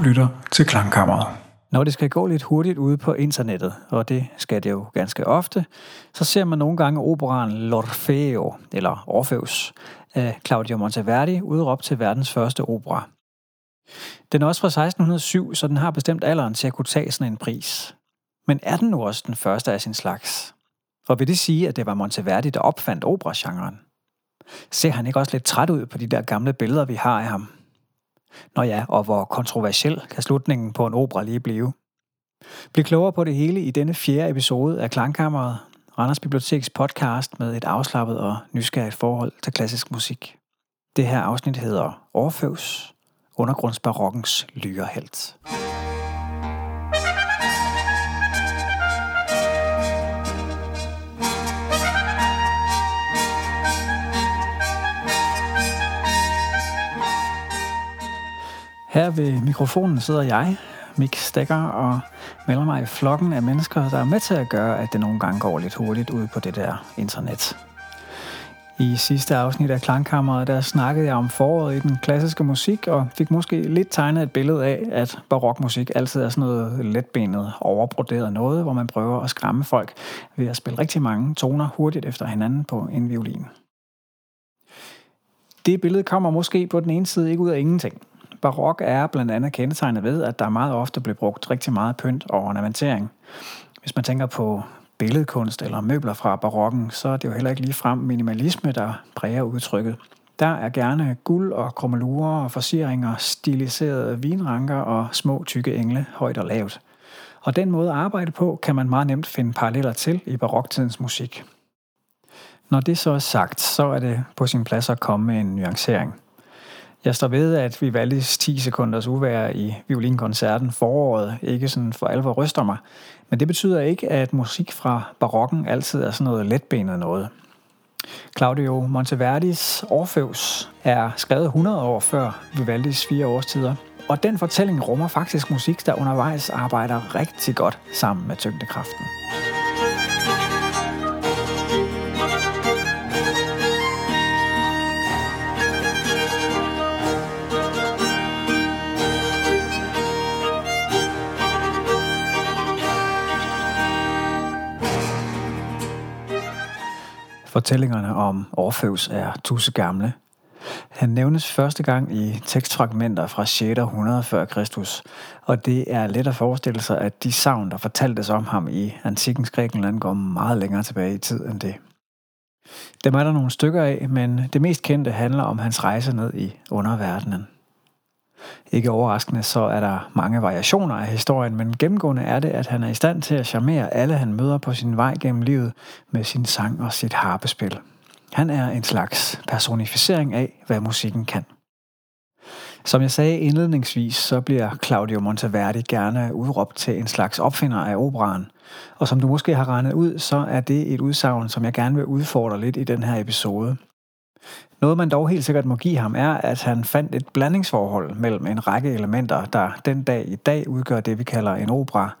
Du lytter til Klangkammeret. Når det skal gå lidt hurtigt ude på internettet, og det skal det jo ganske ofte, så ser man nogle gange operaen L'Orfeo, eller Orpheus, af Claudio Monteverdi, udråbt til verdens første opera. Den er også fra 1607, så den har bestemt alderen til at kunne tage sådan en pris. Men er den nu også den første af sin slags? Og vil det sige, at det var Monteverdi, der opfandt operagenren? Ser han ikke også lidt træt ud på de der gamle billeder, vi har af ham? Nå ja, og hvor kontroversiel kan slutningen på en opera lige blive. Bliv klogere på det hele i denne fjerde episode af Klangkammeret, Randers Biblioteks podcast med et afslappet og nysgerrigt forhold til klassisk musik. Det her afsnit hedder Orfeus, undergrundsbarokkens lyrehelt. Her ved mikrofonen sidder jeg, Mik Stegger, og melder mig i flokken af mennesker, der er med til at gøre, at det nogle gange går lidt hurtigt ud på det der internet. I sidste afsnit af Klangkammeret, der snakkede jeg om foråret i den klassiske musik, og fik måske lidt tegnet et billede af, at barokmusik altid er sådan noget letbenet, overbroderet noget, hvor man prøver at skræmme folk ved at spille rigtig mange toner hurtigt efter hinanden på en violin. Det billede kommer måske på den ene side ikke ud af ingenting barok er blandt andet kendetegnet ved, at der meget ofte blev brugt rigtig meget pynt og ornamentering. Hvis man tænker på billedkunst eller møbler fra barokken, så er det jo heller ikke lige frem minimalisme, der præger udtrykket. Der er gerne guld og krummelurer og forseringer, stiliserede vinranker og små tykke engle højt og lavt. Og den måde at arbejde på, kan man meget nemt finde paralleller til i baroktidens musik. Når det så er sagt, så er det på sin plads at komme med en nuancering – jeg står ved, at Vivaldis 10 sekunders uvær i violinkoncerten foråret ikke sådan for alvor ryster mig. Men det betyder ikke, at musik fra barokken altid er sådan noget letbenet noget. Claudio Monteverdis Orfeus er skrevet 100 år før Vivaldis fire årstider, og den fortælling rummer faktisk musik, der undervejs arbejder rigtig godt sammen med tyngdekraften. Fortællingerne om Orfeus er tusse gamle. Han nævnes første gang i tekstfragmenter fra 6. århundrede før Kristus, og det er let at forestille sig, at de savn, der fortaltes om ham i antikkens Grækenland, går meget længere tilbage i tid end det. Dem er der nogle stykker af, men det mest kendte handler om hans rejse ned i underverdenen. Ikke overraskende så er der mange variationer af historien, men gennemgående er det, at han er i stand til at charmere alle, han møder på sin vej gennem livet med sin sang og sit harpespil. Han er en slags personificering af, hvad musikken kan. Som jeg sagde indledningsvis, så bliver Claudio Monteverdi gerne udråbt til en slags opfinder af operaen. Og som du måske har regnet ud, så er det et udsagn, som jeg gerne vil udfordre lidt i den her episode – noget man dog helt sikkert må give ham er, at han fandt et blandingsforhold mellem en række elementer, der den dag i dag udgør det, vi kalder en opera,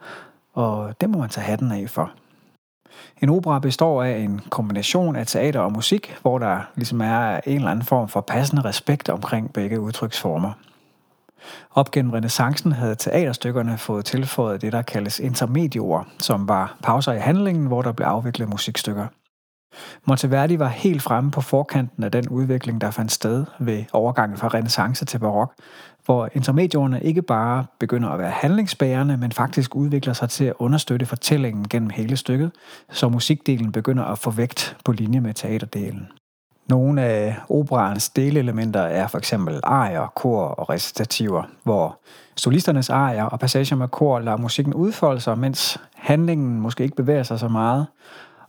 og det må man tage hatten af for. En opera består af en kombination af teater og musik, hvor der ligesom er en eller anden form for passende respekt omkring begge udtryksformer. Op gennem renaissancen havde teaterstykkerne fået tilføjet det, der kaldes intermedioer, som var pauser i handlingen, hvor der blev afviklet musikstykker – Monteverdi var helt fremme på forkanten af den udvikling, der fandt sted ved overgangen fra renaissance til barok, hvor intermedierne ikke bare begynder at være handlingsbærende, men faktisk udvikler sig til at understøtte fortællingen gennem hele stykket, så musikdelen begynder at få vægt på linje med teaterdelen. Nogle af operaens delelementer er for eksempel arier, kor og recitativer, hvor solisternes arier og passager med kor lader musikken udfolde sig, mens handlingen måske ikke bevæger sig så meget,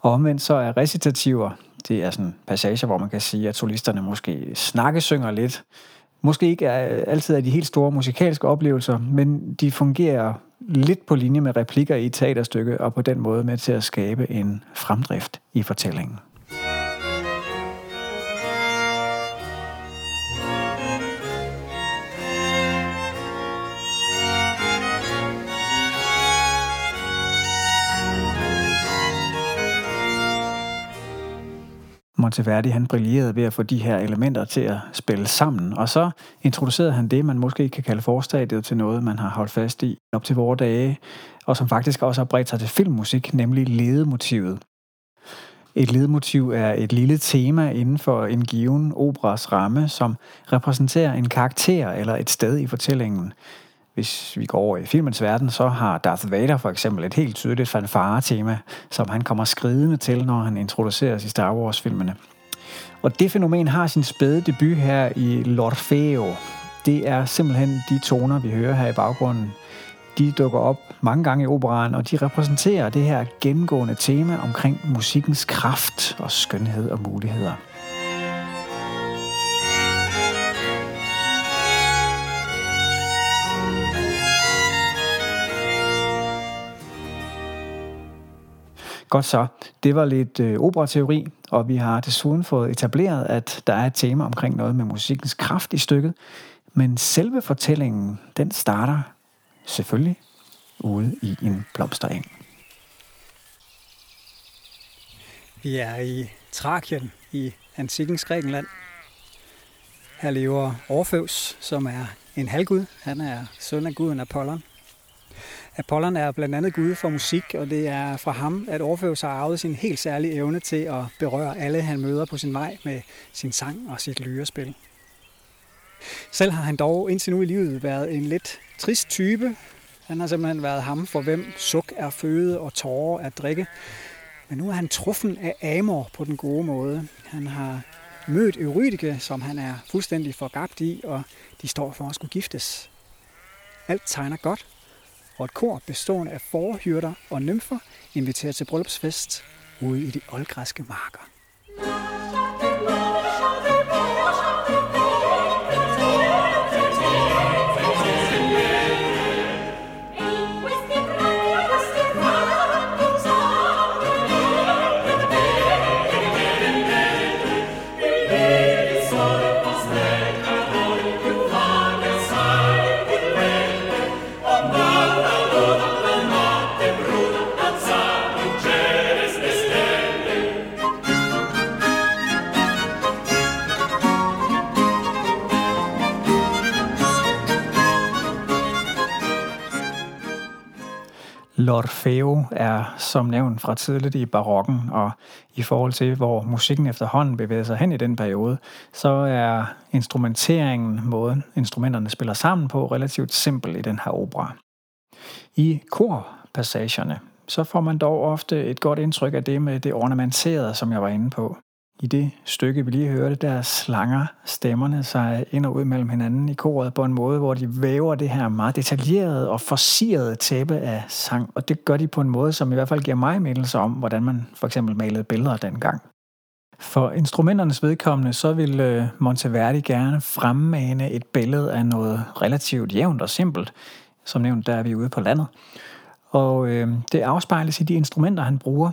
og omvendt så er recitativer, det er sådan passager, hvor man kan sige, at solisterne måske snakkesynger lidt. Måske ikke er altid er de helt store musikalske oplevelser, men de fungerer lidt på linje med replikker i et teaterstykke, og på den måde med til at skabe en fremdrift i fortællingen. Monteverdi han brillerede ved at få de her elementer til at spille sammen, og så introducerede han det, man måske kan kalde forstadiet til noget, man har holdt fast i op til vores dage, og som faktisk også har bredt sig til filmmusik, nemlig ledemotivet. Et ledemotiv er et lille tema inden for en given operas ramme, som repræsenterer en karakter eller et sted i fortællingen. Hvis vi går over i filmens verden, så har Darth Vader for eksempel et helt tydeligt fanfare-tema, som han kommer skridende til, når han introduceres i Star Wars-filmene. Og det fænomen har sin spæde debut her i L'Orfeo. Det er simpelthen de toner, vi hører her i baggrunden. De dukker op mange gange i operaen, og de repræsenterer det her gennemgående tema omkring musikkens kraft og skønhed og muligheder. Godt så. Det var lidt øh, operateori, og vi har desuden fået etableret, at der er et tema omkring noget med musikkens kraft i stykket. Men selve fortællingen, den starter selvfølgelig ude i en blomstereng. Vi er i Trakien i antikkens Grækenland. Her lever Orfeus, som er en halvgud. Han er søn af guden Apollon. Apollon er blandt andet gud for musik, og det er fra ham, at Orfeus har arvet sin helt særlige evne til at berøre alle, han møder på sin vej med sin sang og sit lyrespil. Selv har han dog indtil nu i livet været en lidt trist type. Han har simpelthen været ham, for hvem suk er føde og tårer er drikke. Men nu er han truffen af Amor på den gode måde. Han har mødt Eurydike, som han er fuldstændig forgabt i, og de står for at skulle giftes. Alt tegner godt, og et kor bestående af forhyrter og nymfer inviterer til bryllupsfest ude i de oldgræske marker. L'Orfeo er som nævnt fra tidligt i barokken, og i forhold til, hvor musikken efterhånden bevæger sig hen i den periode, så er instrumenteringen, måden instrumenterne spiller sammen på, relativt simpel i den her opera. I korpassagerne, så får man dog ofte et godt indtryk af det med det ornamenterede, som jeg var inde på. I det stykke, vi lige hørte, der slanger stemmerne sig ind og ud mellem hinanden i koret på en måde, hvor de væver det her meget detaljerede og forsirede tæppe af sang. Og det gør de på en måde, som i hvert fald giver mig mindelser om, hvordan man for eksempel malede billeder dengang. For instrumenternes vedkommende, så vil øh, Monteverdi gerne fremmane et billede af noget relativt jævnt og simpelt. Som nævnt, der er vi ude på landet. Og øh, det afspejles i de instrumenter, han bruger.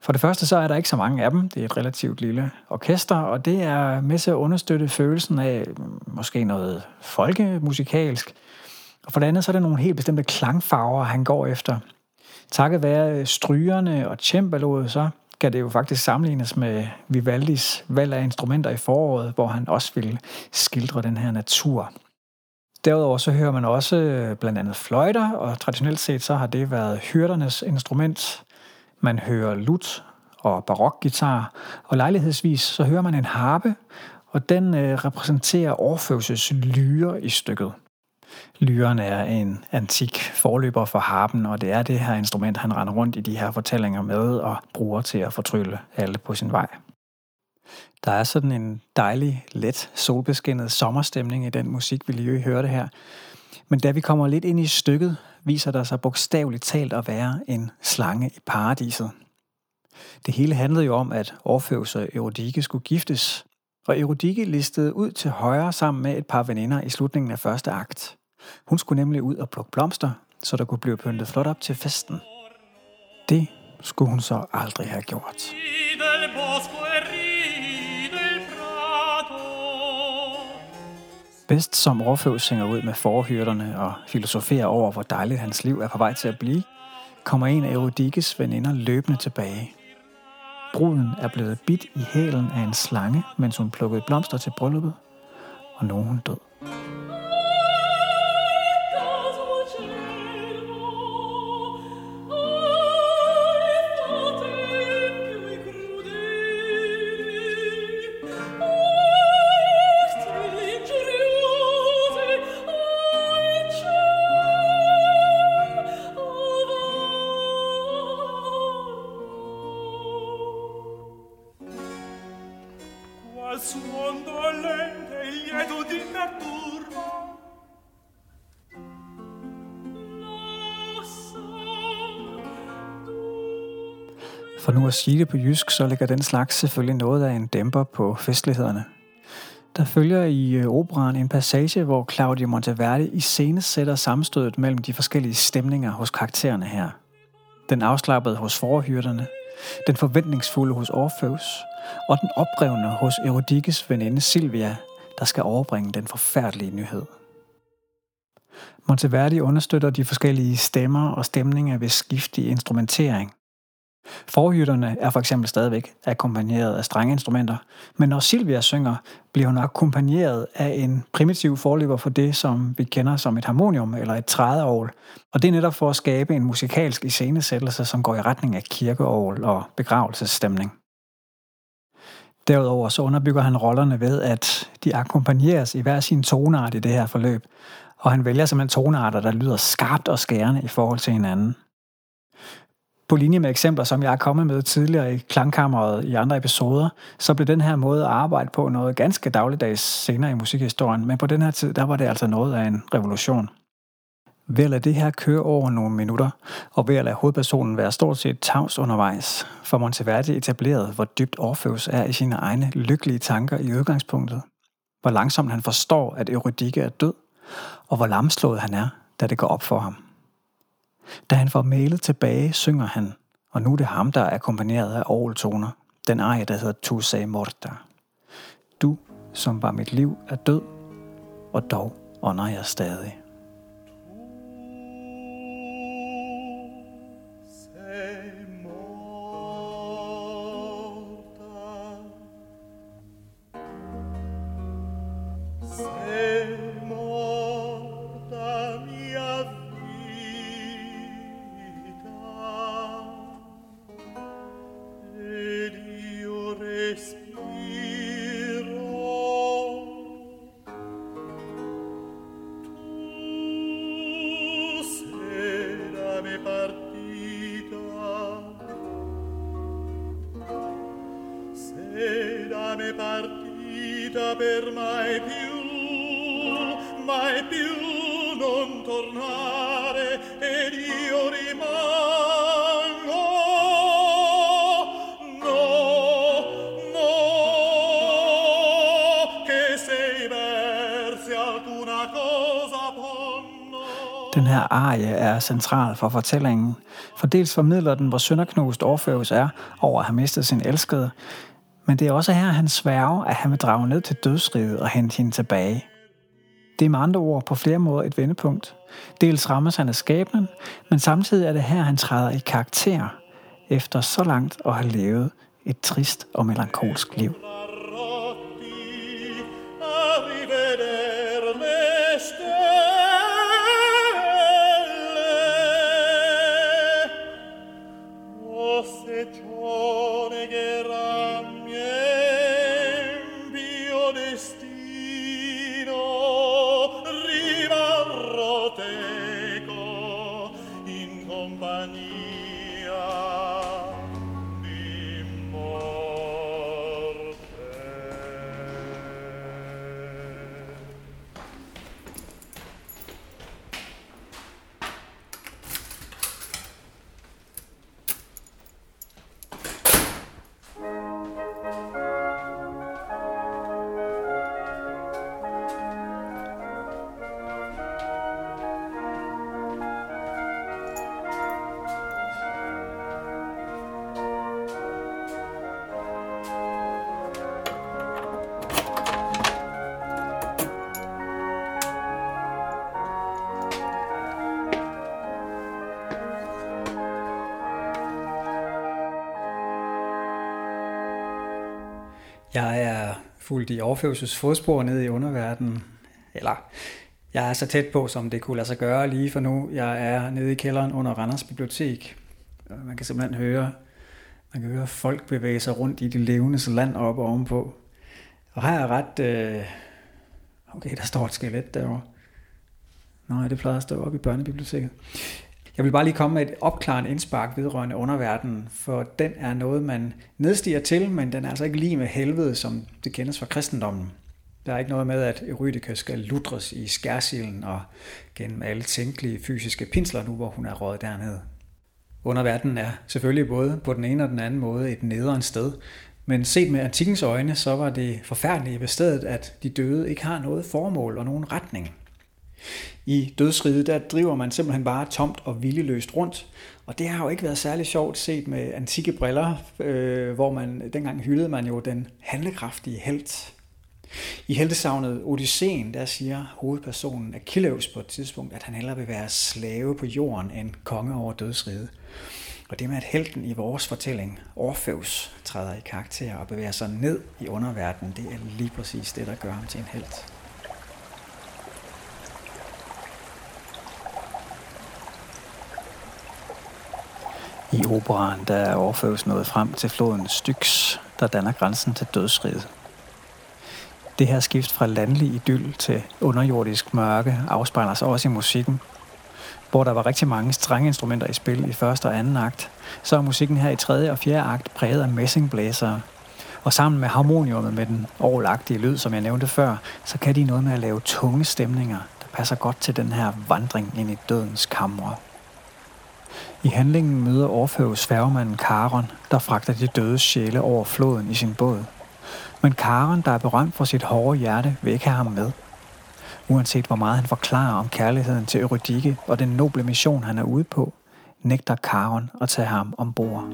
For det første så er der ikke så mange af dem. Det er et relativt lille orkester, og det er med til at understøtte følelsen af mm, måske noget folkemusikalsk. Og for det andet så er der nogle helt bestemte klangfarver, han går efter. Takket være øh, strygerne og cembaloet, så kan det jo faktisk sammenlignes med Vivaldis valg af instrumenter i foråret, hvor han også ville skildre den her natur. Derudover så hører man også øh, blandt andet fløjter, og traditionelt set så har det været hyrdernes instrument, man hører lut og barokgitar, og lejlighedsvis så hører man en harpe, og den øh, repræsenterer Orfeuses lyre i stykket. Lyren er en antik forløber for harpen, og det er det her instrument, han render rundt i de her fortællinger med og bruger til at fortrylle alle på sin vej. Der er sådan en dejlig, let, solbeskinnet sommerstemning i den musik, vi lige hørte her. Men da vi kommer lidt ind i stykket, viser der sig bogstaveligt talt at være en slange i paradiset. Det hele handlede jo om, at Orfeus og Eurydike skulle giftes, og Eurydike listede ud til højre sammen med et par veninder i slutningen af første akt. Hun skulle nemlig ud og plukke blomster, så der kunne blive pyntet flot op til festen. Det skulle hun så aldrig have gjort. Bedst som Orfeus synger ud med forhyrterne og filosoferer over, hvor dejligt hans liv er på vej til at blive, kommer en af Euridikes veninder løbende tilbage. Bruden er blevet bidt i hælen af en slange, mens hun plukkede blomster til brylluppet, og nu er hun død. For nu at sige det på jysk, så ligger den slags selvfølgelig noget af en dæmper på festlighederne. Der følger i øh, operan en passage, hvor Claudio Monteverdi i scene sætter sammenstødet mellem de forskellige stemninger hos karaktererne her. Den afslappede hos forhyrderne, den forventningsfulde hos Orpheus, og den oprevne hos Erodikes veninde Silvia, der skal overbringe den forfærdelige nyhed. Monteverdi understøtter de forskellige stemmer og stemninger ved skift i instrumentering. Forhytterne er for eksempel stadigvæk akkompagneret af strenge instrumenter, men når Silvia synger, bliver hun akkompagneret af en primitiv forløber for det, som vi kender som et harmonium eller et trædeovl, og det er netop for at skabe en musikalsk iscenesættelse, som går i retning af kirkeovl og begravelsesstemning. Derudover så underbygger han rollerne ved, at de akkompagneres i hver sin tonart i det her forløb, og han vælger simpelthen tonarter, der lyder skarpt og skærende i forhold til hinanden. På linje med eksempler, som jeg er kommet med tidligere i klangkammeret i andre episoder, så blev den her måde at arbejde på noget ganske dagligdags senere i musikhistorien, men på den her tid, der var det altså noget af en revolution. Ved at lade det her køre over nogle minutter, og ved at lade hovedpersonen være stort set tavs undervejs, får Monteverdi etableret, hvor dybt Orpheus er i sine egne lykkelige tanker i udgangspunktet. Hvor langsomt han forstår, at Eurydike er død, og hvor lamslået han er, da det går op for ham. Da han får mailet tilbage, synger han, og nu er det ham, der er akkompagneret af orgeltoner, den arie, der hedder Tu sei morta. Du, som var mit liv, er død, og dog ånder jeg stadig. Christmas. Her arie er central for fortællingen, for dels formidler den, hvor sønderknust Orfeus er over at have mistet sin elskede, men det er også her, han sværger, at han vil drage ned til dødsriget og hente hende tilbage. Det er med andre ord på flere måder et vendepunkt. Dels rammes han af skæbnen, men samtidig er det her, han træder i karakter, efter så langt at have levet et trist og melankolsk liv. Jeg er fuldt i Orfeus' fodspor ned i underverdenen. Eller, jeg er så tæt på, som det kunne lade sig gøre lige for nu. Jeg er nede i kælderen under Randers Bibliotek. Man kan simpelthen høre, man kan høre folk bevæge sig rundt i det levende land oppe ovenpå. Og her er ret... Øh... Okay, der står et skelet derovre. Nej, det plejer at stå oppe i børnebiblioteket. Jeg vil bare lige komme med et opklarende indspark vedrørende underverdenen, for den er noget, man nedstiger til, men den er altså ikke lige med helvede, som det kendes fra kristendommen. Der er ikke noget med, at Eurydica skal lutres i skærsilden og gennem alle tænkelige fysiske pinsler nu, hvor hun er rådet dernede. Underverdenen er selvfølgelig både på den ene og den anden måde et nederen sted, men set med antikkens øjne, så var det forfærdelige ved stedet, at de døde ikke har noget formål og nogen retning. I dødsriget, der driver man simpelthen bare tomt og viljeløst rundt, og det har jo ikke været særlig sjovt set med antikke briller, øh, hvor man dengang hyldede man jo den handlekraftige helt. I heltesavnet Odysseen, der siger hovedpersonen Achilles på et tidspunkt, at han hellere vil være slave på jorden end konge over dødsriget. Og det med, at helten i vores fortælling, Orpheus, træder i karakter og bevæger sig ned i underverdenen, det er lige præcis det, der gør ham til en helt. I operaen der overføres noget frem til floden Styx, der danner grænsen til dødsriget. Det her skift fra landlig idyll til underjordisk mørke afspejler sig også i musikken. Hvor der var rigtig mange strengeinstrumenter i spil i første og anden akt, så er musikken her i tredje og fjerde akt præget af messingblæsere. Og sammen med harmoniummet med den overlagtige lyd, som jeg nævnte før, så kan de noget med at lave tunge stemninger, der passer godt til den her vandring ind i dødens kamre. I handlingen møder Orfeus færgemanden Karon, der fragter de døde sjæle over floden i sin båd. Men Karon, der er berømt for sit hårde hjerte, vil ikke have ham med. Uanset hvor meget han forklarer om kærligheden til Eurydike og den noble mission, han er ude på, nægter Karon at tage ham ombord.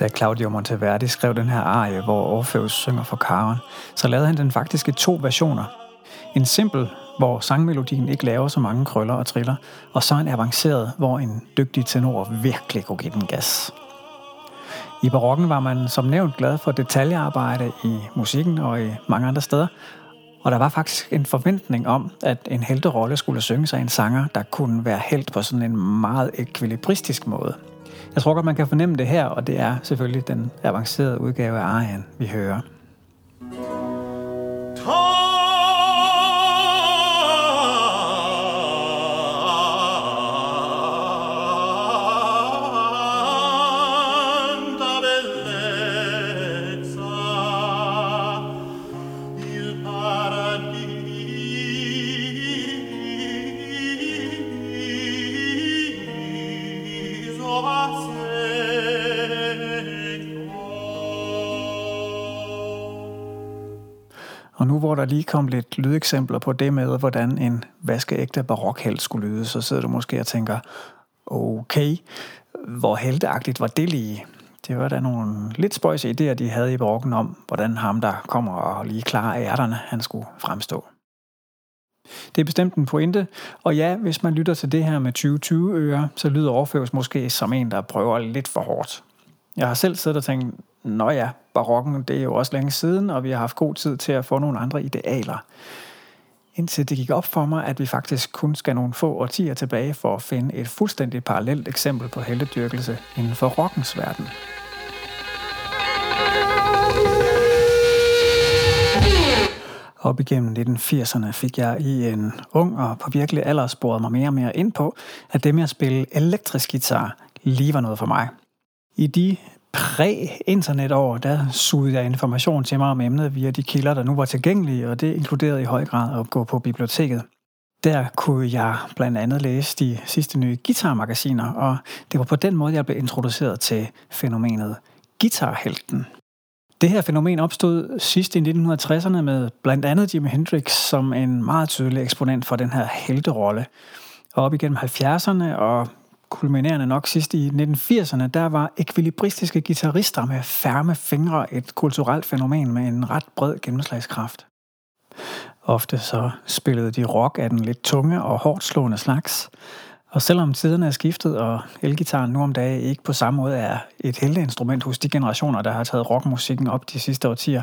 Da Claudio Monteverdi skrev den her arie, hvor Orpheus synger for Karen, så lavede han den faktisk i to versioner. En simpel, hvor sangmelodien ikke laver så mange krøller og triller, og så en avanceret, hvor en dygtig tenor virkelig kunne give den gas. I barokken var man som nævnt glad for detaljearbejde i musikken og i mange andre steder, og der var faktisk en forventning om, at en helterolle skulle synges af en sanger, der kunne være helt på sådan en meget ekvilibristisk måde – jeg tror godt, man kan fornemme det her, og det er selvfølgelig den avancerede udgave af Arian, vi hører. Og nu hvor der lige kom lidt lydeksempler på det med, hvordan en vaskeægte barokhelt skulle lyde, så sidder du måske og tænker, okay, hvor helteagtigt var det lige? Det var da nogle lidt spøjse idéer, de havde i barokken om, hvordan ham, der kommer og lige klarer ærterne, han skulle fremstå. Det er bestemt en pointe, og ja, hvis man lytter til det her med 2020 øre, så lyder overføres måske som en, der prøver lidt for hårdt. Jeg har selv siddet og tænkt, nå ja, barokken, det er jo også længe siden, og vi har haft god tid til at få nogle andre idealer. Indtil det gik op for mig, at vi faktisk kun skal nogle få årtier tilbage for at finde et fuldstændig parallelt eksempel på heldedyrkelse inden for rockens verden. Op igennem 1980'erne fik jeg i en ung og på virkelig alder sporet mig mere og mere ind på, at det med at spille elektrisk guitar lige var noget for mig. I de præ-internetår, der sugede jeg information til mig om emnet via de kilder, der nu var tilgængelige, og det inkluderede i høj grad at gå på biblioteket. Der kunne jeg blandt andet læse de sidste nye guitarmagasiner, og det var på den måde, jeg blev introduceret til fænomenet guitarhelten. Det her fænomen opstod sidst i 1960'erne med blandt andet Jimi Hendrix som en meget tydelig eksponent for den her helterolle. Og op igennem 70'erne og kulminerende nok sidst i 1980'erne, der var ekvilibristiske guitarister med færme fingre et kulturelt fænomen med en ret bred gennemslagskraft. Ofte så spillede de rock af den lidt tunge og hårdt slående slags, og selvom tiderne er skiftet, og elgitaren nu om dagen ikke på samme måde er et instrument hos de generationer, der har taget rockmusikken op de sidste årtier,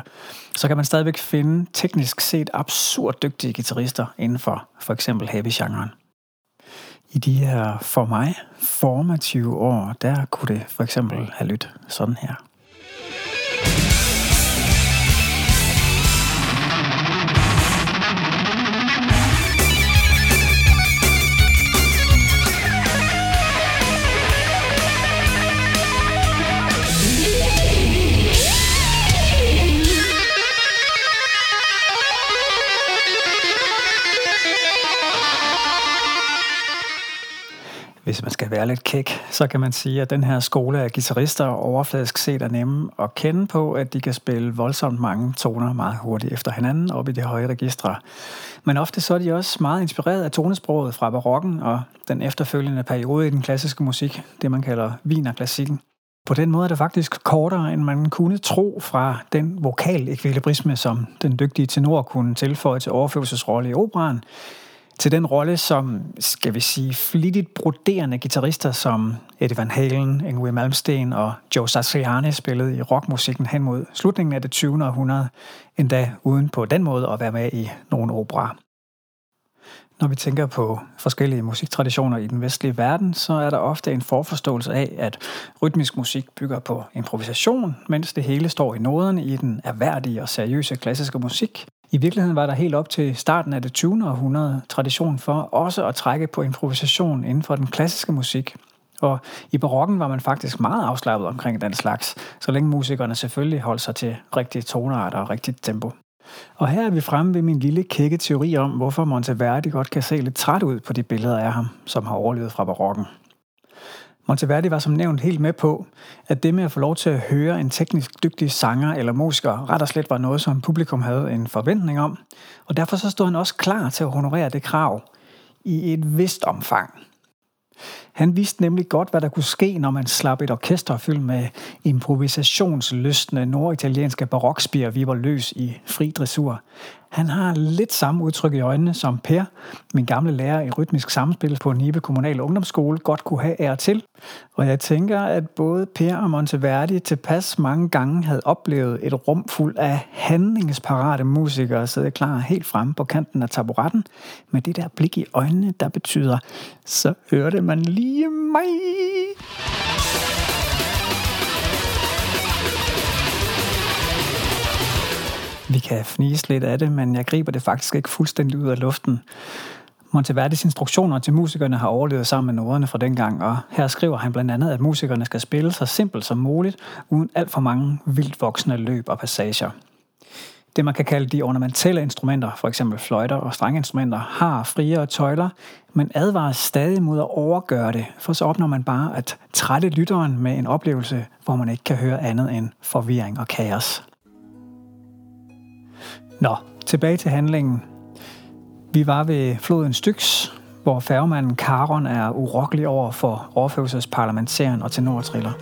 så kan man stadigvæk finde teknisk set absurd dygtige guitarister inden for for eksempel heavy-genren. I de her for mig formative år, der kunne det for eksempel have lyttet sådan her. Hvis man skal være lidt kæk, så kan man sige, at den her skole af guitarister overfladisk set er nemme at kende på, at de kan spille voldsomt mange toner meget hurtigt efter hinanden op i det høje registre. Men ofte så er de også meget inspireret af tonesproget fra barokken og den efterfølgende periode i den klassiske musik, det man kalder Wiener-klassikken. På den måde er det faktisk kortere, end man kunne tro fra den vokal ekvilibrisme, som den dygtige tenor kunne tilføje til overførselsrolle i operaen, til den rolle som, skal vi sige, flittigt broderende guitarister som Eddie Van Halen, Ingrid Malmsteen og Joe Satriani spillede i rockmusikken hen mod slutningen af det 20. århundrede, endda uden på den måde at være med i nogle opera. Når vi tænker på forskellige musiktraditioner i den vestlige verden, så er der ofte en forforståelse af, at rytmisk musik bygger på improvisation, mens det hele står i noderne i den erhverdige og seriøse klassiske musik. I virkeligheden var der helt op til starten af det 20. århundrede tradition for også at trække på improvisation inden for den klassiske musik. Og i barokken var man faktisk meget afslappet omkring den slags, så længe musikerne selvfølgelig holdt sig til rigtige tonearter og rigtigt tempo. Og her er vi fremme ved min lille kække teori om, hvorfor Monteverdi godt kan se lidt træt ud på de billeder af ham, som har overlevet fra barokken. Monteverdi var som nævnt helt med på, at det med at få lov til at høre en teknisk dygtig sanger eller musiker ret og slet var noget, som publikum havde en forventning om, og derfor så stod han også klar til at honorere det krav i et vist omfang. Han vidste nemlig godt, hvad der kunne ske, når man slap et orkester fyldt med improvisationsløsne norditalienske barokspier viber løs i fri dressur. Han har lidt samme udtryk i øjnene, som Per, min gamle lærer i rytmisk samspil på Nibe Kommunal Ungdomsskole, godt kunne have ære til. Og jeg tænker, at både Per og Monteverdi tilpas mange gange havde oplevet et rum fuld af handlingsparate musikere sidde klar helt fremme på kanten af taburetten, med det der blik i øjnene, der betyder, så hørte man lige mig. Vi kan fnise lidt af det, men jeg griber det faktisk ikke fuldstændig ud af luften. Monteverdis instruktioner til musikerne har overlevet sammen med noderne fra dengang, og her skriver han blandt andet, at musikerne skal spille så simpelt som muligt, uden alt for mange vildt voksende løb og passager. Det man kan kalde de ornamentelle instrumenter, for eksempel fløjter og strengeinstrumenter, har friere tøjler, men advarer stadig mod at overgøre det, for så opnår man bare at trætte lytteren med en oplevelse, hvor man ikke kan høre andet end forvirring og kaos. Nå, tilbage til handlingen. Vi var ved floden Styx, hvor færgemanden Karon er urokkelig over for overførselsparlamentæren og tenortriller.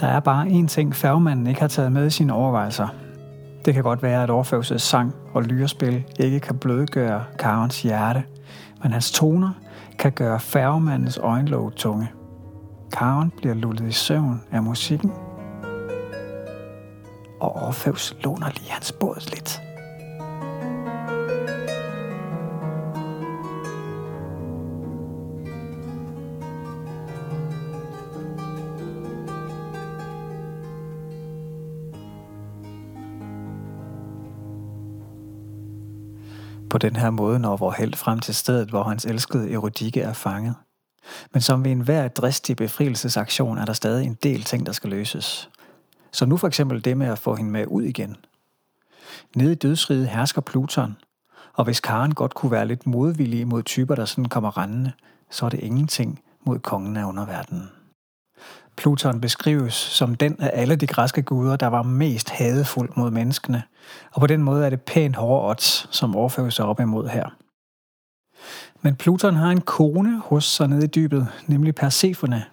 Der er bare én ting, færgemanden ikke har taget med i sine overvejelser. Det kan godt være, at overførsels sang og lyrespil ikke kan blødgøre Karons hjerte, men hans toner kan gøre færgemandens øjenlåg tunge. Karen bliver lullet i søvn af musikken og Orfeus låner lige hans båd lidt. På den her måde når vor held frem til stedet, hvor hans elskede erodike er fanget. Men som ved enhver dristig befrielsesaktion er der stadig en del ting, der skal løses. Så nu for eksempel det med at få hende med ud igen. Nede i dødsriget hersker Pluton, og hvis Karen godt kunne være lidt modvillig mod typer, der sådan kommer rendende, så er det ingenting mod kongen af underverdenen. Pluton beskrives som den af alle de græske guder, der var mest hadefuld mod menneskene, og på den måde er det pænt hårde odds, som overføres sig op imod her. Men Pluton har en kone hos sig nede i dybet, nemlig Persefone.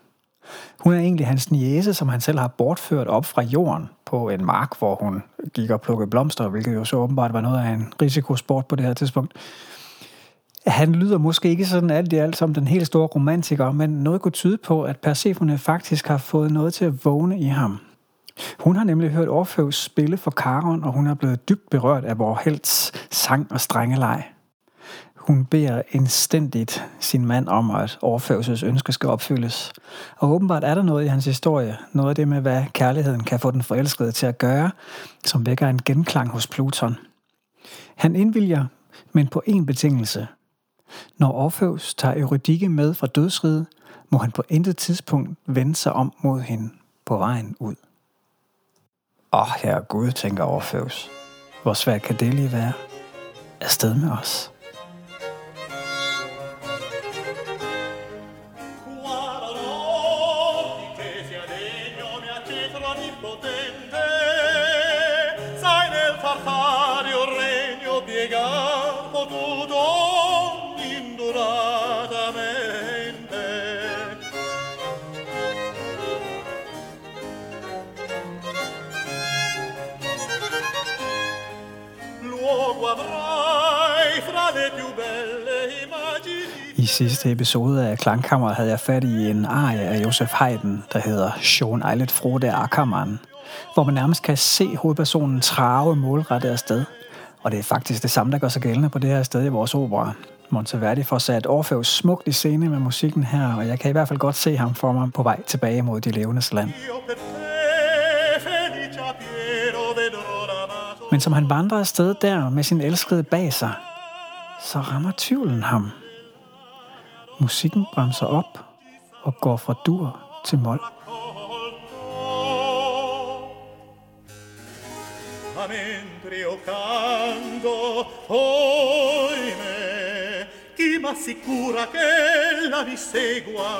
Hun er egentlig hans niese, som han selv har bortført op fra jorden på en mark, hvor hun gik og plukkede blomster, hvilket jo så åbenbart var noget af en risikosport på det her tidspunkt. Han lyder måske ikke sådan alt i alt som den helt store romantiker, men noget kunne tyde på, at Persefone faktisk har fået noget til at vågne i ham. Hun har nemlig hørt Orfeus spille for Karon, og hun er blevet dybt berørt af vores helts sang og strengeleg. Hun beder instændigt sin mand om, at overførelses ønske skal opfyldes. Og åbenbart er der noget i hans historie, noget af det med, hvad kærligheden kan få den forelskede til at gøre, som vækker en genklang hos Pluton. Han indvilger, men på én betingelse – når Orfeus tager Eurydike med fra dødsriget, må han på intet tidspunkt vende sig om mod hende på vejen ud. Åh, oh, herre Gud, tænker Orfeus. Hvor svært kan det lige være? Afsted med os. Sidste episode af Klangkammer havde jeg fat i en arie af Josef Haydn, der hedder Schon Eilet Frode Ackermann, hvor man nærmest kan se hovedpersonen trave målrettet afsted. Og det er faktisk det samme, der gør sig gældende på det her sted i vores opera. Monteverdi får sat Orfeus smukt i scene med musikken her, og jeg kan i hvert fald godt se ham for mig på vej tilbage mod de levendes land. Men som han vandrer afsted der med sin elskede bag sig, så rammer tvivlen ham. Musikken bremser op og går fra dur til mol. mentre io canto, oime, chi m'assicura che la vi segua?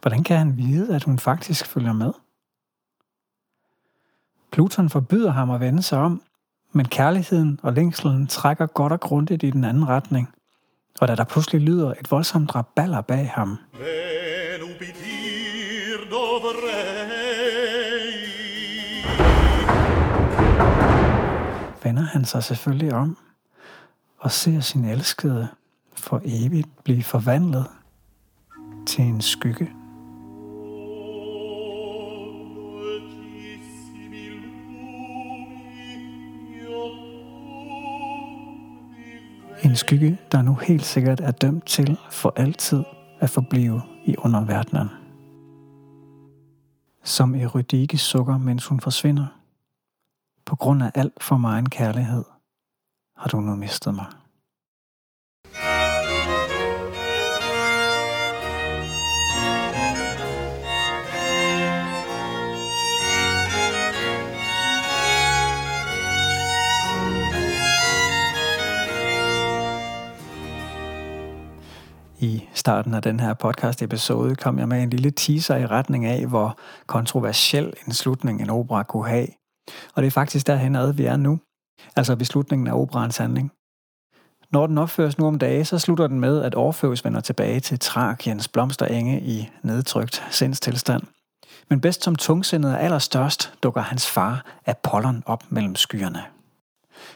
Hvordan kan han vide, at hun faktisk følger med? Pluton forbyder ham at vende sig om, men kærligheden og længselen trækker godt og grundigt i den anden retning. Og da der pludselig lyder et voldsomt raballer bag ham, vender han sig selvfølgelig om og ser sin elskede for evigt blive forvandlet til en skygge. En skygge, der nu helt sikkert er dømt til for altid at forblive i underverdenen. Som Eurydike sukker, mens hun forsvinder. På grund af alt for meget kærlighed har du nu mistet mig. I starten af den her podcast episode kom jeg med en lille teaser i retning af, hvor kontroversiel en slutning en opera kunne have. Og det er faktisk derhen ad, vi er nu. Altså ved slutningen af operans handling. Når den opføres nu om dage, så slutter den med, at Orfeus vender tilbage til Trakiens blomsterenge i nedtrykt sindstilstand. Men bedst som tungsindet er allerstørst, dukker hans far Apollon op mellem skyerne.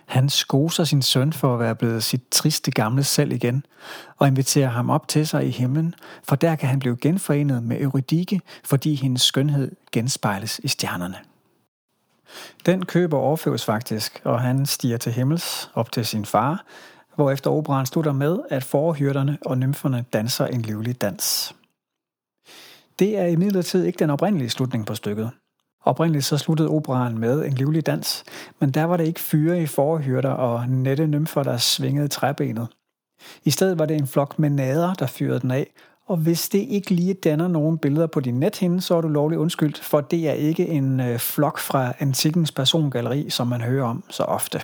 Han skoser sin søn for at være blevet sit triste gamle selv igen, og inviterer ham op til sig i himlen, for der kan han blive genforenet med Eurydike, fordi hendes skønhed genspejles i stjernerne. Den køber Orfeus faktisk, og han stiger til himmels op til sin far, efter operan slutter med, at forhyrderne og nymferne danser en livlig dans. Det er imidlertid ikke den oprindelige slutning på stykket. Oprindeligt så sluttede operaen med en livlig dans, men der var det ikke fyre i forhyrter og nette nymfer, der svingede træbenet. I stedet var det en flok menader, der fyrede den af, Og hvis det ikke lige danner nogen billeder på din nethinde, så er du lovlig undskyldt, for det er ikke en øh, flok fra antikkens persongalleri, som man hører om så ofte.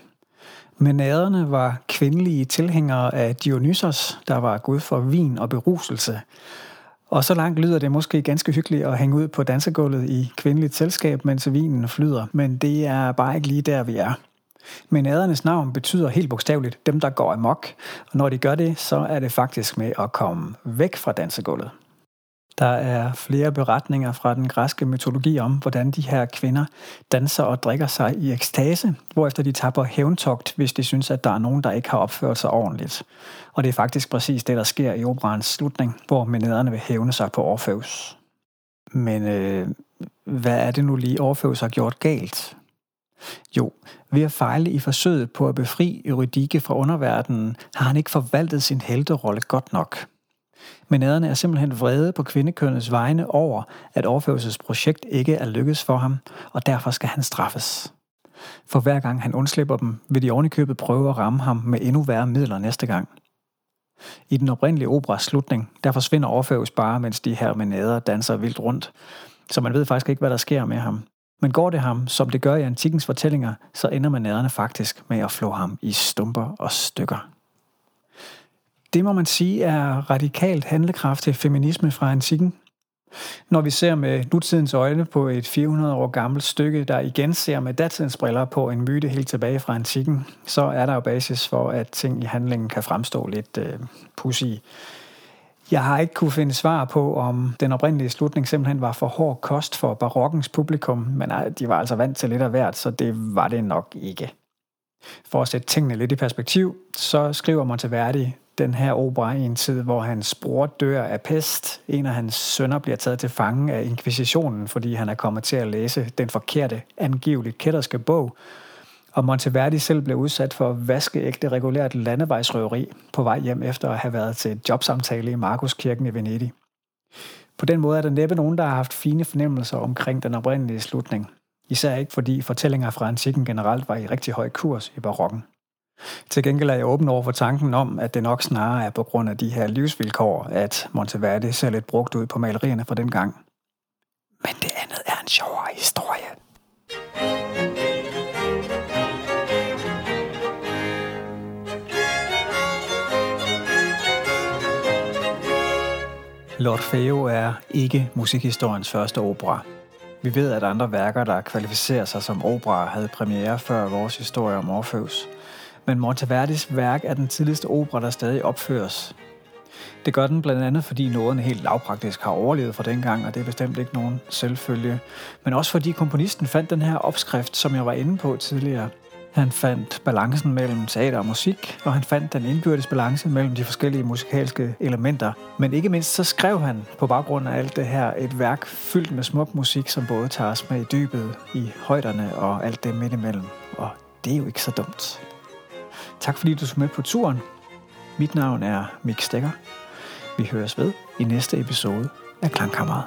Menaderne var kvindelige tilhængere af Dionysos, der var gud for vin og beruselse. Og så langt lyder det måske ganske hyggeligt at hænge ud på dansegulvet i kvindeligt selskab, mens vinen flyder, men det er bare ikke lige der, vi er. Menadernes navn betyder helt bogstaveligt dem, der går amok, og når de gør det, så er det faktisk med at komme væk fra dansegulvet. Der er flere beretninger fra den græske mytologi om, hvordan de her kvinder danser og drikker sig i ekstase, hvorefter de tager på hævntogt, hvis de synes, at der er nogen, der ikke har opført sig ordentligt. Og det er faktisk præcis det, der sker i operans slutning, hvor menederne vil hævne sig på Orpheus. Men øh, hvad er det nu lige, Orpheus har gjort galt? Jo, ved at fejle i forsøget på at befri Eurydike fra underverdenen, har han ikke forvaltet sin helterolle godt nok. Menaderne er simpelthen vrede på kvindekønnets vegne over, at Orpheus' projekt ikke er lykkedes for ham, og derfor skal han straffes. For hver gang han undslipper dem, vil de ovenikøbet prøve at ramme ham med endnu værre midler næste gang. I den oprindelige operas slutning, der forsvinder Orfeus bare, mens de her menader danser vildt rundt, så man ved faktisk ikke, hvad der sker med ham. Men går det ham, som det gør i antikkens fortællinger, så ender manaderne faktisk med at flå ham i stumper og stykker. Det må man sige er radikalt handlekraftig feminisme fra antikken. Når vi ser med nutidens øjne på et 400 år gammelt stykke, der igen ser med datidens briller på en myte helt tilbage fra antikken, så er der jo basis for, at ting i handlingen kan fremstå lidt øh, pussy. Jeg har ikke kunne finde svar på, om den oprindelige slutning simpelthen var for hård kost for barokkens publikum, men de var altså vant til lidt af hvert, så det var det nok ikke. For at sætte tingene lidt i perspektiv, så skriver Monteverdi den her opera i en tid, hvor hans bror dør af pest. En af hans sønner bliver taget til fange af inkvisitionen, fordi han er kommet til at læse den forkerte, angiveligt kætterske bog, og Monteverdi selv blev udsat for vaskeægte regulært landevejsrøveri på vej hjem efter at have været til jobsamtale i Markuskirken i Venedig. På den måde er der næppe nogen, der har haft fine fornemmelser omkring den oprindelige slutning. Især ikke fordi fortællinger fra antikken generelt var i rigtig høj kurs i barokken. Til gengæld er jeg åben over for tanken om, at det nok snarere er på grund af de her livsvilkår, at Monteverdi ser lidt brugt ud på malerierne fra den gang. Men det andet er en sjovere historie. L'Orfeo er ikke musikhistoriens første opera. Vi ved, at andre værker, der kvalificerer sig som opera, havde premiere før vores historie om Orpheus. Men Monteverdis værk er den tidligste opera, der stadig opføres. Det gør den blandt andet, fordi nåden helt lavpraktisk har overlevet fra dengang, og det er bestemt ikke nogen selvfølge. Men også fordi komponisten fandt den her opskrift, som jeg var inde på tidligere – han fandt balancen mellem teater og musik, og han fandt den indbyrdes balance mellem de forskellige musikalske elementer. Men ikke mindst så skrev han på baggrund af alt det her et værk fyldt med smuk musik, som både tager os med i dybet, i højderne og alt det midt imellem. Og det er jo ikke så dumt. Tak fordi du så med på turen. Mit navn er Mik Stegger. Vi høres ved i næste episode af Klangkammeret.